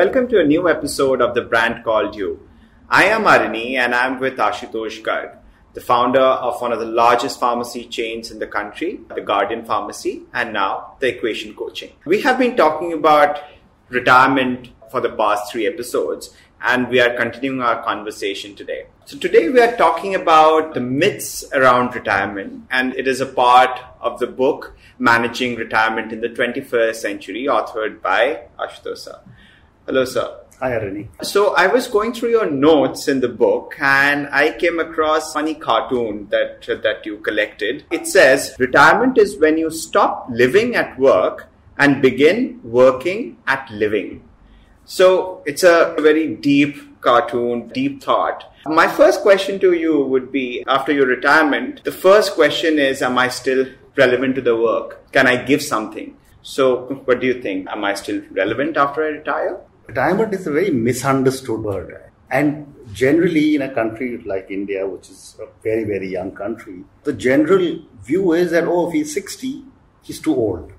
Welcome to a new episode of The Brand Called You. I am Arini and I'm with Ashutosh Garg, the founder of one of the largest pharmacy chains in the country, the Guardian Pharmacy, and now the Equation Coaching. We have been talking about retirement for the past three episodes and we are continuing our conversation today. So today we are talking about the myths around retirement and it is a part of the book Managing Retirement in the 21st Century authored by Ashutosh. Hello sir. Hi Arini. So I was going through your notes in the book and I came across a funny cartoon that that you collected. It says retirement is when you stop living at work and begin working at living. So it's a very deep cartoon, deep thought. My first question to you would be after your retirement, the first question is Am I still relevant to the work? Can I give something? So, what do you think? Am I still relevant after I retire? Retirement is a very misunderstood word. And generally, in a country like India, which is a very, very young country, the general view is that, oh, if he's 60, he's too old.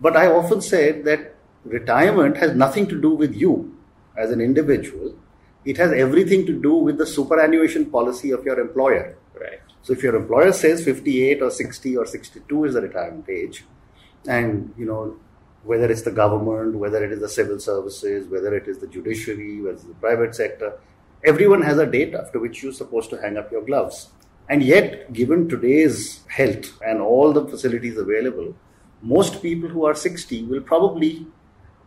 But I often said that retirement has nothing to do with you as an individual. It has everything to do with the superannuation policy of your employer. Right. So if your employer says 58 or 60 or 62 is the retirement age, and you know whether it's the government, whether it is the civil services, whether it is the judiciary, whether it's the private sector, everyone has a date after which you're supposed to hang up your gloves. And yet, given today's health and all the facilities available, most people who are 60 will probably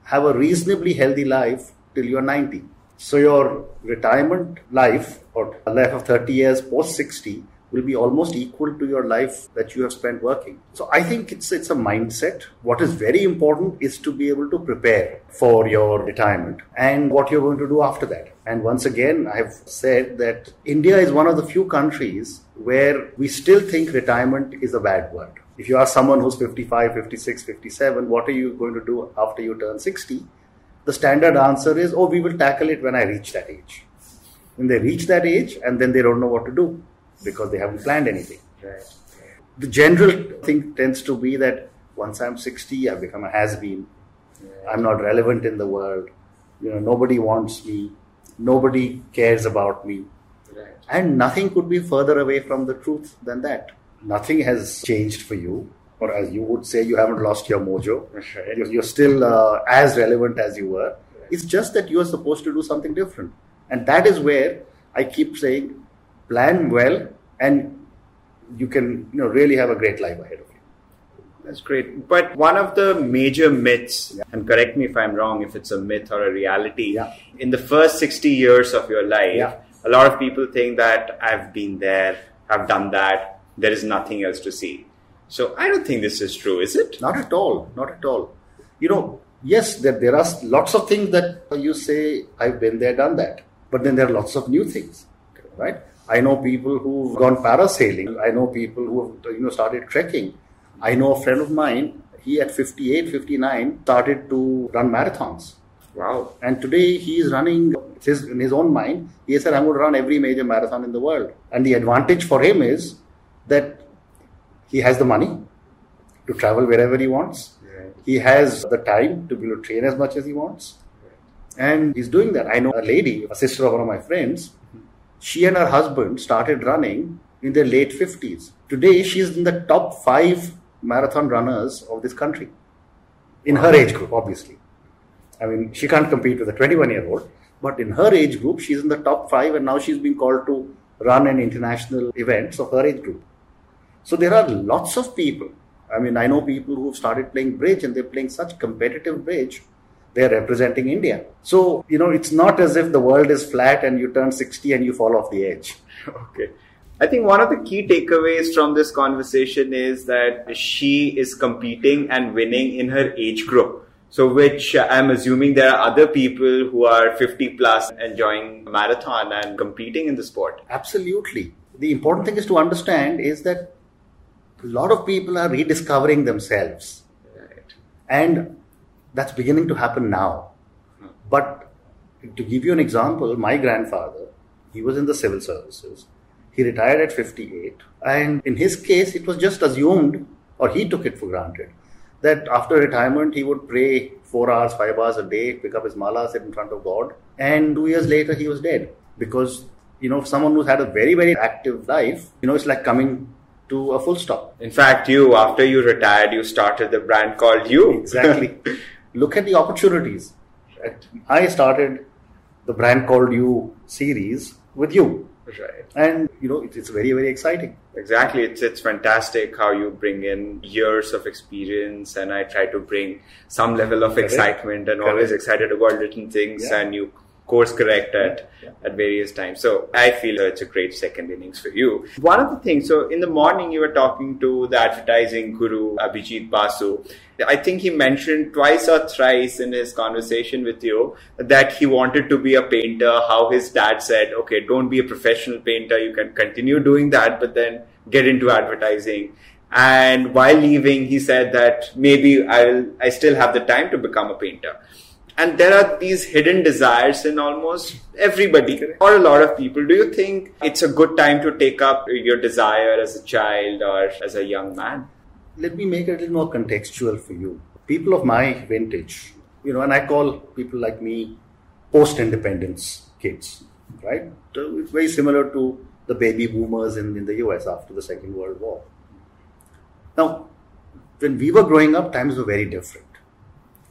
have a reasonably healthy life till you're 90. So your retirement life or a life of 30 years post 60 will be almost equal to your life that you have spent working. So I think it's it's a mindset. What is very important is to be able to prepare for your retirement and what you're going to do after that. And once again, I've said that India is one of the few countries where we still think retirement is a bad word. If you ask someone who's 55, 56, 57, what are you going to do after you turn 60? The standard answer is, oh, we will tackle it when I reach that age. When they reach that age and then they don't know what to do because they haven't planned anything. Right. The general thing tends to be that once I'm 60, I've become a has been. Yeah. I'm not relevant in the world. You know, nobody wants me. Nobody cares about me. Right. And nothing could be further away from the truth than that. Nothing has changed for you. Or as you would say, you haven't lost your mojo. Right. You're, you're still uh, as relevant as you were. Right. It's just that you're supposed to do something different. And that is where I keep saying plan well and you can you know really have a great life ahead of you That's great. But one of the major myths, Yeah. and correct me if I'm wrong, if it's a myth or a reality, Yeah. in the first 60 years of your life, Yeah. a lot of people think that I've been there, I've done that, there is nothing else to see. So I don't think this is true, is it? not at all not at all you know yes there, there are lots of things that you say i've been there done that but then there are lots of new things right i know people who've gone parasailing i know people who have you know started trekking i know a friend of mine he at 58 59 started to run marathons Wow. And today he is running his, in his own mind. He said, I'm going to run every major marathon in the world. And the advantage for him is that he has the money to travel wherever he wants. He has the time to be able to train as much as he wants. And he's doing that. I know a lady, a sister of one of my friends, she and her husband started running in their late 50s. Today, she's in the top five marathon runners of this country in her age group, obviously. I mean, she can't compete with a 21 year old, but in her age group, she's in the top five, and now she's being called to run an international events of her age group. So there are lots of people. I mean, I know people who've started playing bridge and they're playing such competitive bridge. They're representing India. So, you know, it's not as if the world is flat and you turn 60 and you fall off the edge. Okay. I think one of the key takeaways from this conversation is that she is competing and winning in her age group. So, which uh, I'm assuming there are other people who are 50 plus enjoying marathon and competing in the sport. Absolutely. The important thing is to understand is that a lot of people are rediscovering themselves. Right. And that's beginning to happen now. Hmm. But to give you an example, my grandfather, he was in the civil services. He retired at 58. And in his case, it was just assumed, or he took it for granted, that after retirement he would pray four hours, five hours a day, pick up his mala, sit in front of God, and two years later he was dead because you know someone who's had a very very active life, you know, it's like coming to a full stop. In fact, you after you retired, you started the brand called You. Exactly. Look at the opportunities. I started the brand called You series with you. Right. And you know, it's very, very exciting. Exactly. It's it's fantastic how you bring in years of experience and I try to bring some level of Correct. excitement and Correct. always excited about little things Yeah. and you course correct at, at various times. So I feel it's a great second innings for you. One of the things, so in the morning you were talking to the advertising guru Abhijit Basu. I think he mentioned twice or thrice in his conversation with you that he wanted to be a painter, how his dad said, okay, don't be a professional painter, you can continue doing that, but then get into advertising. And while leaving, he said that maybe I'll, I still have the time to become a painter. And there are these hidden desires in almost everybody or a lot of people. Do you think it's a good time to take up your desire as a child or as a young man? Let me make it a little more contextual for you. People of my vintage, you know, and I call people like me post independence kids, right? So it's very similar to the baby boomers in, in the US after the Second World War. Now, when we were growing up, times were very different.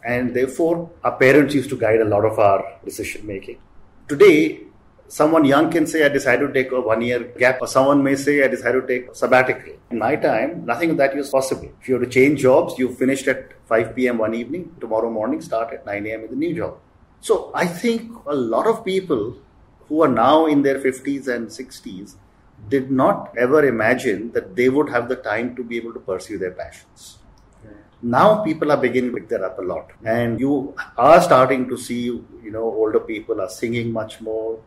And therefore, our parents used to guide a lot of our decision making. Today, someone young can say, I decided to take a one year gap, or someone may say, I decided to take a sabbatical. In my time, nothing of that was possible. If you have to change jobs, you finished at 5 p.m. one evening, tomorrow morning, start at 9 a.m. in the new job. So I think a lot of people who are now in their 50s and 60s did not ever imagine that they would have the time to be able to pursue their passions. Now people are beginning to pick that up a lot, and you are starting to see, you know, older people are singing much more,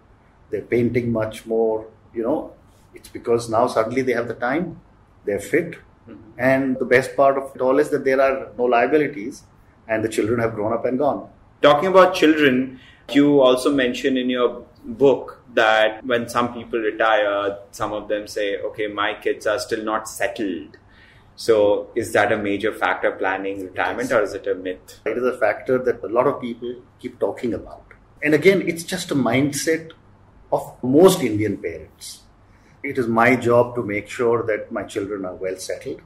they're painting much more. You know, it's because now suddenly they have the time, they're fit, mm-hmm. and the best part of it all is that there are no liabilities, and the children have grown up and gone. Talking about children, you also mention in your book that when some people retire, some of them say, okay, my kids are still not settled. So is that a major factor planning retirement or is it a myth? It is a factor that a lot of people keep talking about. And again, it's just a mindset of most Indian parents. It is my job to make sure that my children are well settled.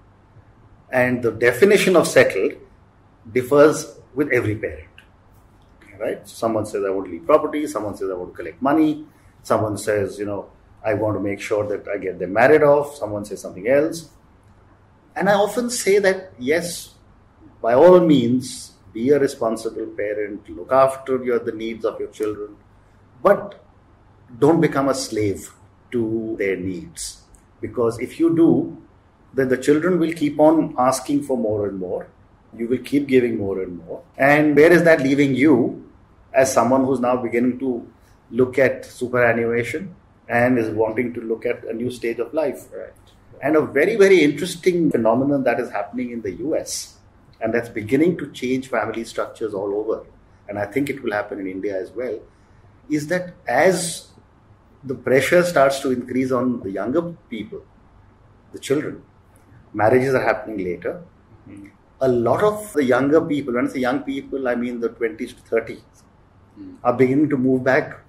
And the definition of settled differs with every parent. Right? Someone says, I want to leave property. Someone says, I want to collect money. Someone says, you know, I want to make sure that I get them married off. Someone says something else. And I often say that, yes, by all means, be a responsible parent, look after your, the needs of your children, but don't become a slave to their needs. Because if you do, then the children will keep on asking for more and more. You will keep giving more and more. And where is that leaving you as someone who's now beginning to look at superannuation and is wanting to look at a new stage of life? Right. And a very, very interesting phenomenon that is happening in the US, and that's beginning to change family structures all over, and I think it will happen in India as well, is that as the pressure starts to increase on the younger people, the children, marriages are happening later. A lot of the younger people, when I say young people, I mean the 20s to 30s, are beginning to move back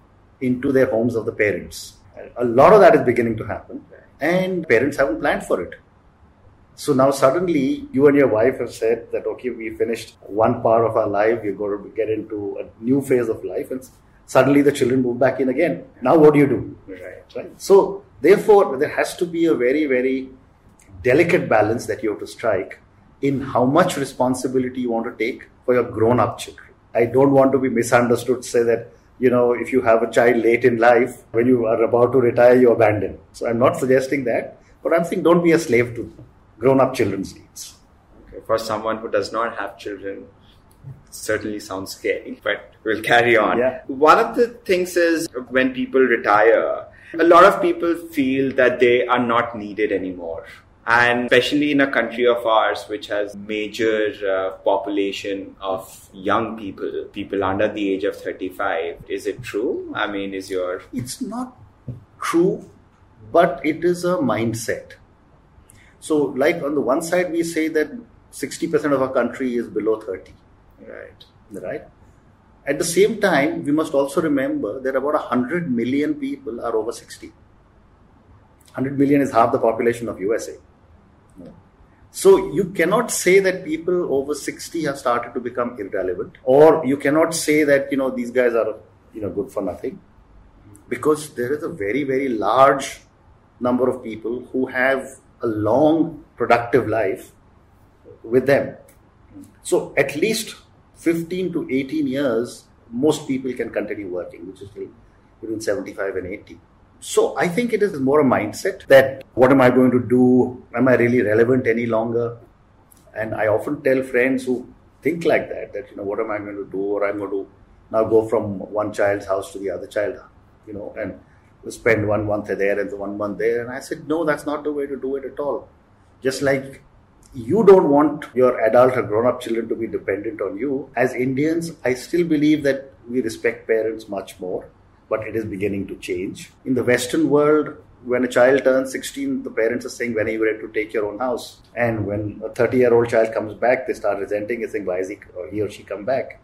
into their homes of the parents. A lot of that is beginning to happen and parents haven't planned for it. So now suddenly you and your wife have said that okay, we finished one part of our life, we're going to get into a new phase of life, and suddenly the children move back in again. Now what do you do? Right. Right. So therefore, there has to be a very very delicate balance that you have to strike in how much responsibility you want to take for your grown-up children. I don't want to be misunderstood. Say that you know, if you have a child late in life, when you are about to retire, you abandon. So I'm not suggesting that, but I'm saying don't be a slave to grown up children's needs. Okay. For someone who does not have children, certainly sounds scary, but we'll carry on. Yeah. One of the things is when people retire, a lot of people feel that they are not needed anymore. And especially in a country of ours, which has major uh, population of young people, people under the age of 35, is it true? I mean, is your It's not true, but it is a mindset. So, like on the one side, we say that 60% of our country is below 30. Right. Right? At the same time, we must also remember that about 100 million people are over 60. 100 million is half the population of USA. So you cannot say that people over 60 have started to become irrelevant, or you cannot say that you know these guys are you know good for nothing, because there is a very very large number of people who have a long productive life with them. So at least 15 to 18 years, most people can continue working, which is between 75 and 80. So I think it is more a mindset that what am I going to do? Am I really relevant any longer? And I often tell friends who think like that, that, you know, what am I going to do? Or I'm going to now go from one child's house to the other child, you know, and spend one month there and one month there. And I said, no, that's not the way to do it at all. Just like you don't want your adult or grown up children to be dependent on you. As Indians, I still believe that we respect parents much more, but it is beginning to change. In the Western world, when a child turns 16, the parents are saying, When are you ready to take your own house? And when a 30 year old child comes back, they start resenting and saying, Why is he or he or she come back?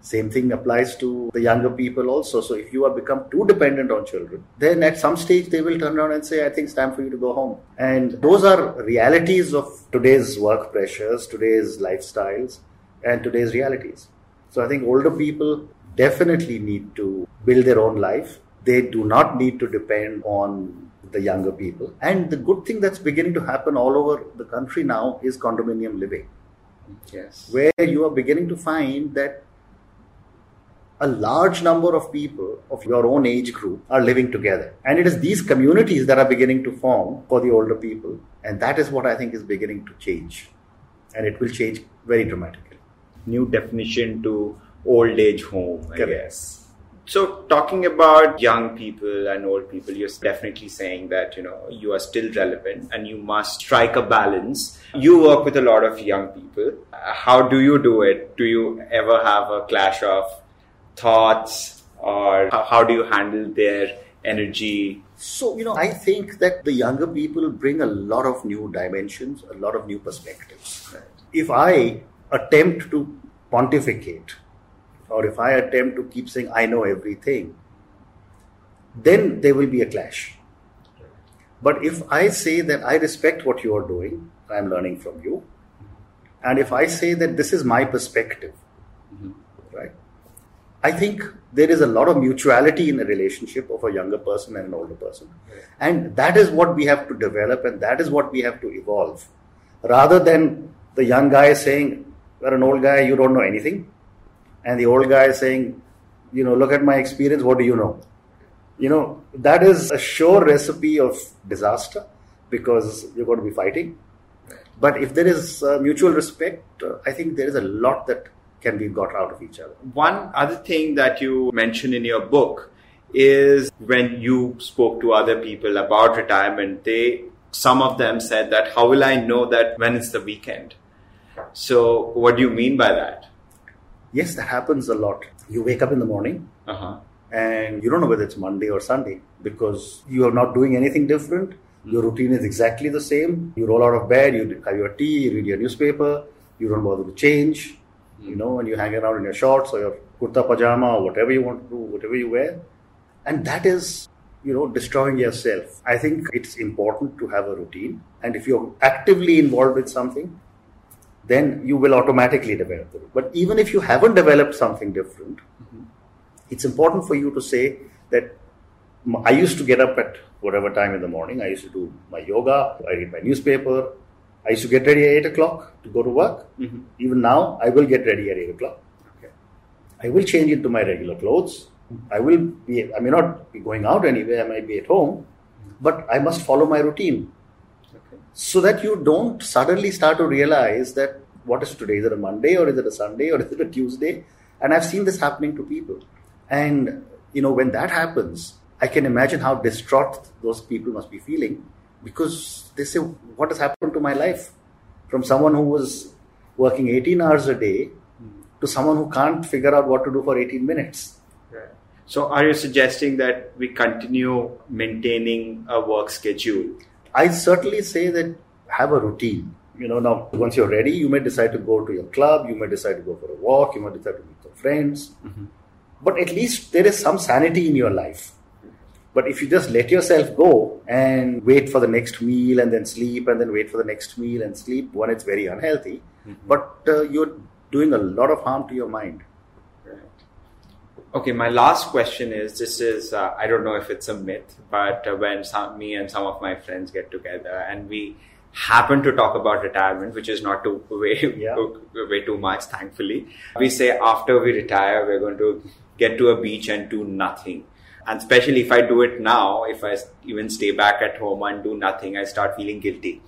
Same thing applies to the younger people also. So if you have become too dependent on children, then at some stage they will turn around and say, I think it's time for you to go home. And those are realities of today's work pressures, today's lifestyles, and today's realities. So I think older people definitely need to build their own life. They do not need to depend on the younger people. And the good thing that's beginning to happen all over the country now is condominium living. Yes. Where you are beginning to find that a large number of people of your own age group are living together. And it is these communities that are beginning to form for the older people. And that is what I think is beginning to change. And it will change very dramatically. New definition to old age home, I Correct. guess. So, talking about young people and old people, you're definitely saying that you know you are still relevant and you must strike a balance. You work with a lot of young people. How do you do it? Do you ever have a clash of thoughts or how, how do you handle their energy? So, you know, I think that the younger people bring a lot of new dimensions, a lot of new perspectives. Right. If I attempt to pontificate, or if I attempt to keep saying, I know everything, then there will be a clash. But if I say that I respect what you are doing, I'm learning from you, and if I say that this is my perspective, mm-hmm. right, I think there is a lot of mutuality in a relationship of a younger person and an older person. And that is what we have to develop and that is what we have to evolve. Rather than the young guy saying, You're an old guy, you don't know anything. And the old guy saying, You know, look at my experience, what do you know? You know, that is a sure recipe of disaster because you're going to be fighting. But if there is uh, mutual respect, uh, I think there is a lot that can be got out of each other. One other thing that you mention in your book is when you spoke to other people about retirement, they some of them said that how will I know that when it's the weekend? So what do you mean by that? Yes, that happens a lot. You wake up in the morning uh-huh. and you don't know whether it's Monday or Sunday because you are not doing anything different. Your routine is exactly the same. You roll out of bed, you have your tea, you read your newspaper, you don't bother to change you know, and you hang around in your shorts or your kurta pajama or whatever you want to do, whatever you wear. And that is, you know, destroying yourself. I think it's important to have a routine. And if you're actively involved with something, then you will automatically develop the it. But even if you haven't developed something different, mm-hmm. it's important for you to say that I used to get up at whatever time in the morning. I used to do my yoga, I read my newspaper, I used to get ready at 8 o'clock to go to work. Mm-hmm. Even now, I will get ready at 8 o'clock. Okay. I will change into my regular clothes. I will be, I may not be going out anywhere, I might be at home, but I must follow my routine. So that you don't suddenly start to realize that what is today? Is it a Monday or is it a Sunday or is it a Tuesday? And I've seen this happening to people. And, you know, when that happens, I can imagine how distraught those people must be feeling because they say, What has happened to my life? From someone who was working 18 hours a day to someone who can't figure out what to do for 18 minutes. So, are you suggesting that we continue maintaining a work schedule? I certainly say that have a routine. You know, now once you're ready, you may decide to go to your club, you may decide to go for a walk, you may decide to meet your friends. Mm-hmm. But at least there is some sanity in your life. But if you just let yourself go and wait for the next meal and then sleep and then wait for the next meal and sleep, one, it's very unhealthy. Mm-hmm. But uh, you're doing a lot of harm to your mind. Okay, my last question is this is, uh, I don't know if it's a myth, but uh, when some, me and some of my friends get together and we happen to talk about retirement, which is not too way, yeah. way too much, thankfully, we say after we retire, we're going to get to a beach and do nothing. And especially if I do it now, if I even stay back at home and do nothing, I start feeling guilty.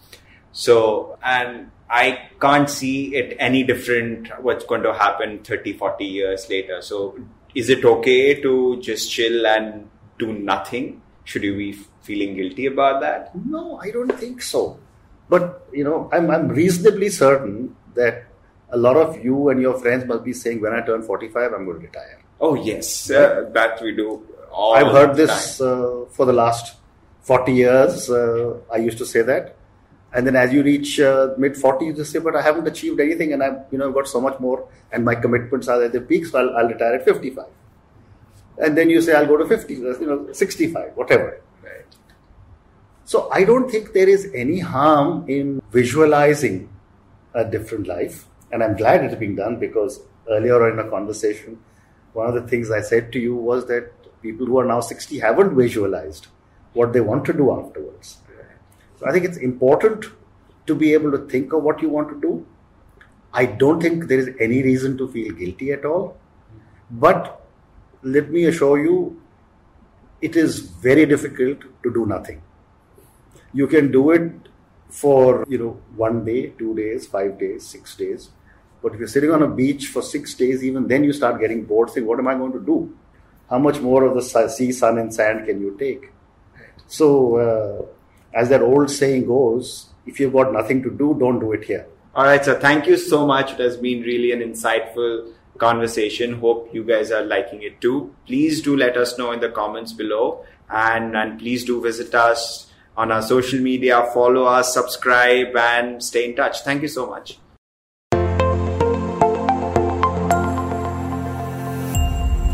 So, and I can't see it any different what's going to happen 30, 40 years later. So is it okay to just chill and do nothing? Should you be feeling guilty about that? No, I don't think so. But you know, I'm I'm reasonably certain that a lot of you and your friends must be saying, when I turn 45, I'm going to retire. Oh yes, uh, that we do. I've heard this uh, for the last 40 years. Uh, I used to say that. And then as you reach uh, mid 40s, you say, but I haven't achieved anything and I've you know, got so much more and my commitments are at the peak, so I'll, I'll retire at 55. And then you say, I'll go to 50, you know, 65, whatever. So I don't think there is any harm in visualizing a different life. And I'm glad it's being done because earlier in a conversation, one of the things I said to you was that people who are now 60 haven't visualized what they want to do afterwards. So I think it's important to be able to think of what you want to do. I don't think there is any reason to feel guilty at all. But let me assure you, it is very difficult to do nothing. You can do it for, you know, one day, two days, five days, six days. But if you're sitting on a beach for six days, even then you start getting bored, saying, what am I going to do? How much more of the sea, sun, and sand can you take? So, uh, as that old saying goes, if you've got nothing to do, don't do it here. All right, so thank you so much. It has been really an insightful conversation. Hope you guys are liking it too. Please do let us know in the comments below and, and please do visit us on our social media, follow us, subscribe, and stay in touch. Thank you so much.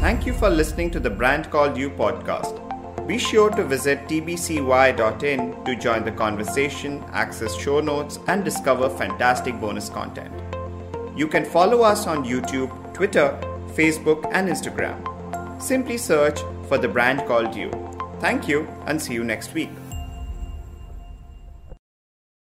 Thank you for listening to the Brand Called You podcast. Be sure to visit tbcy.in to join the conversation, access show notes, and discover fantastic bonus content. You can follow us on YouTube, Twitter, Facebook, and Instagram. Simply search for the brand called you. Thank you and see you next week.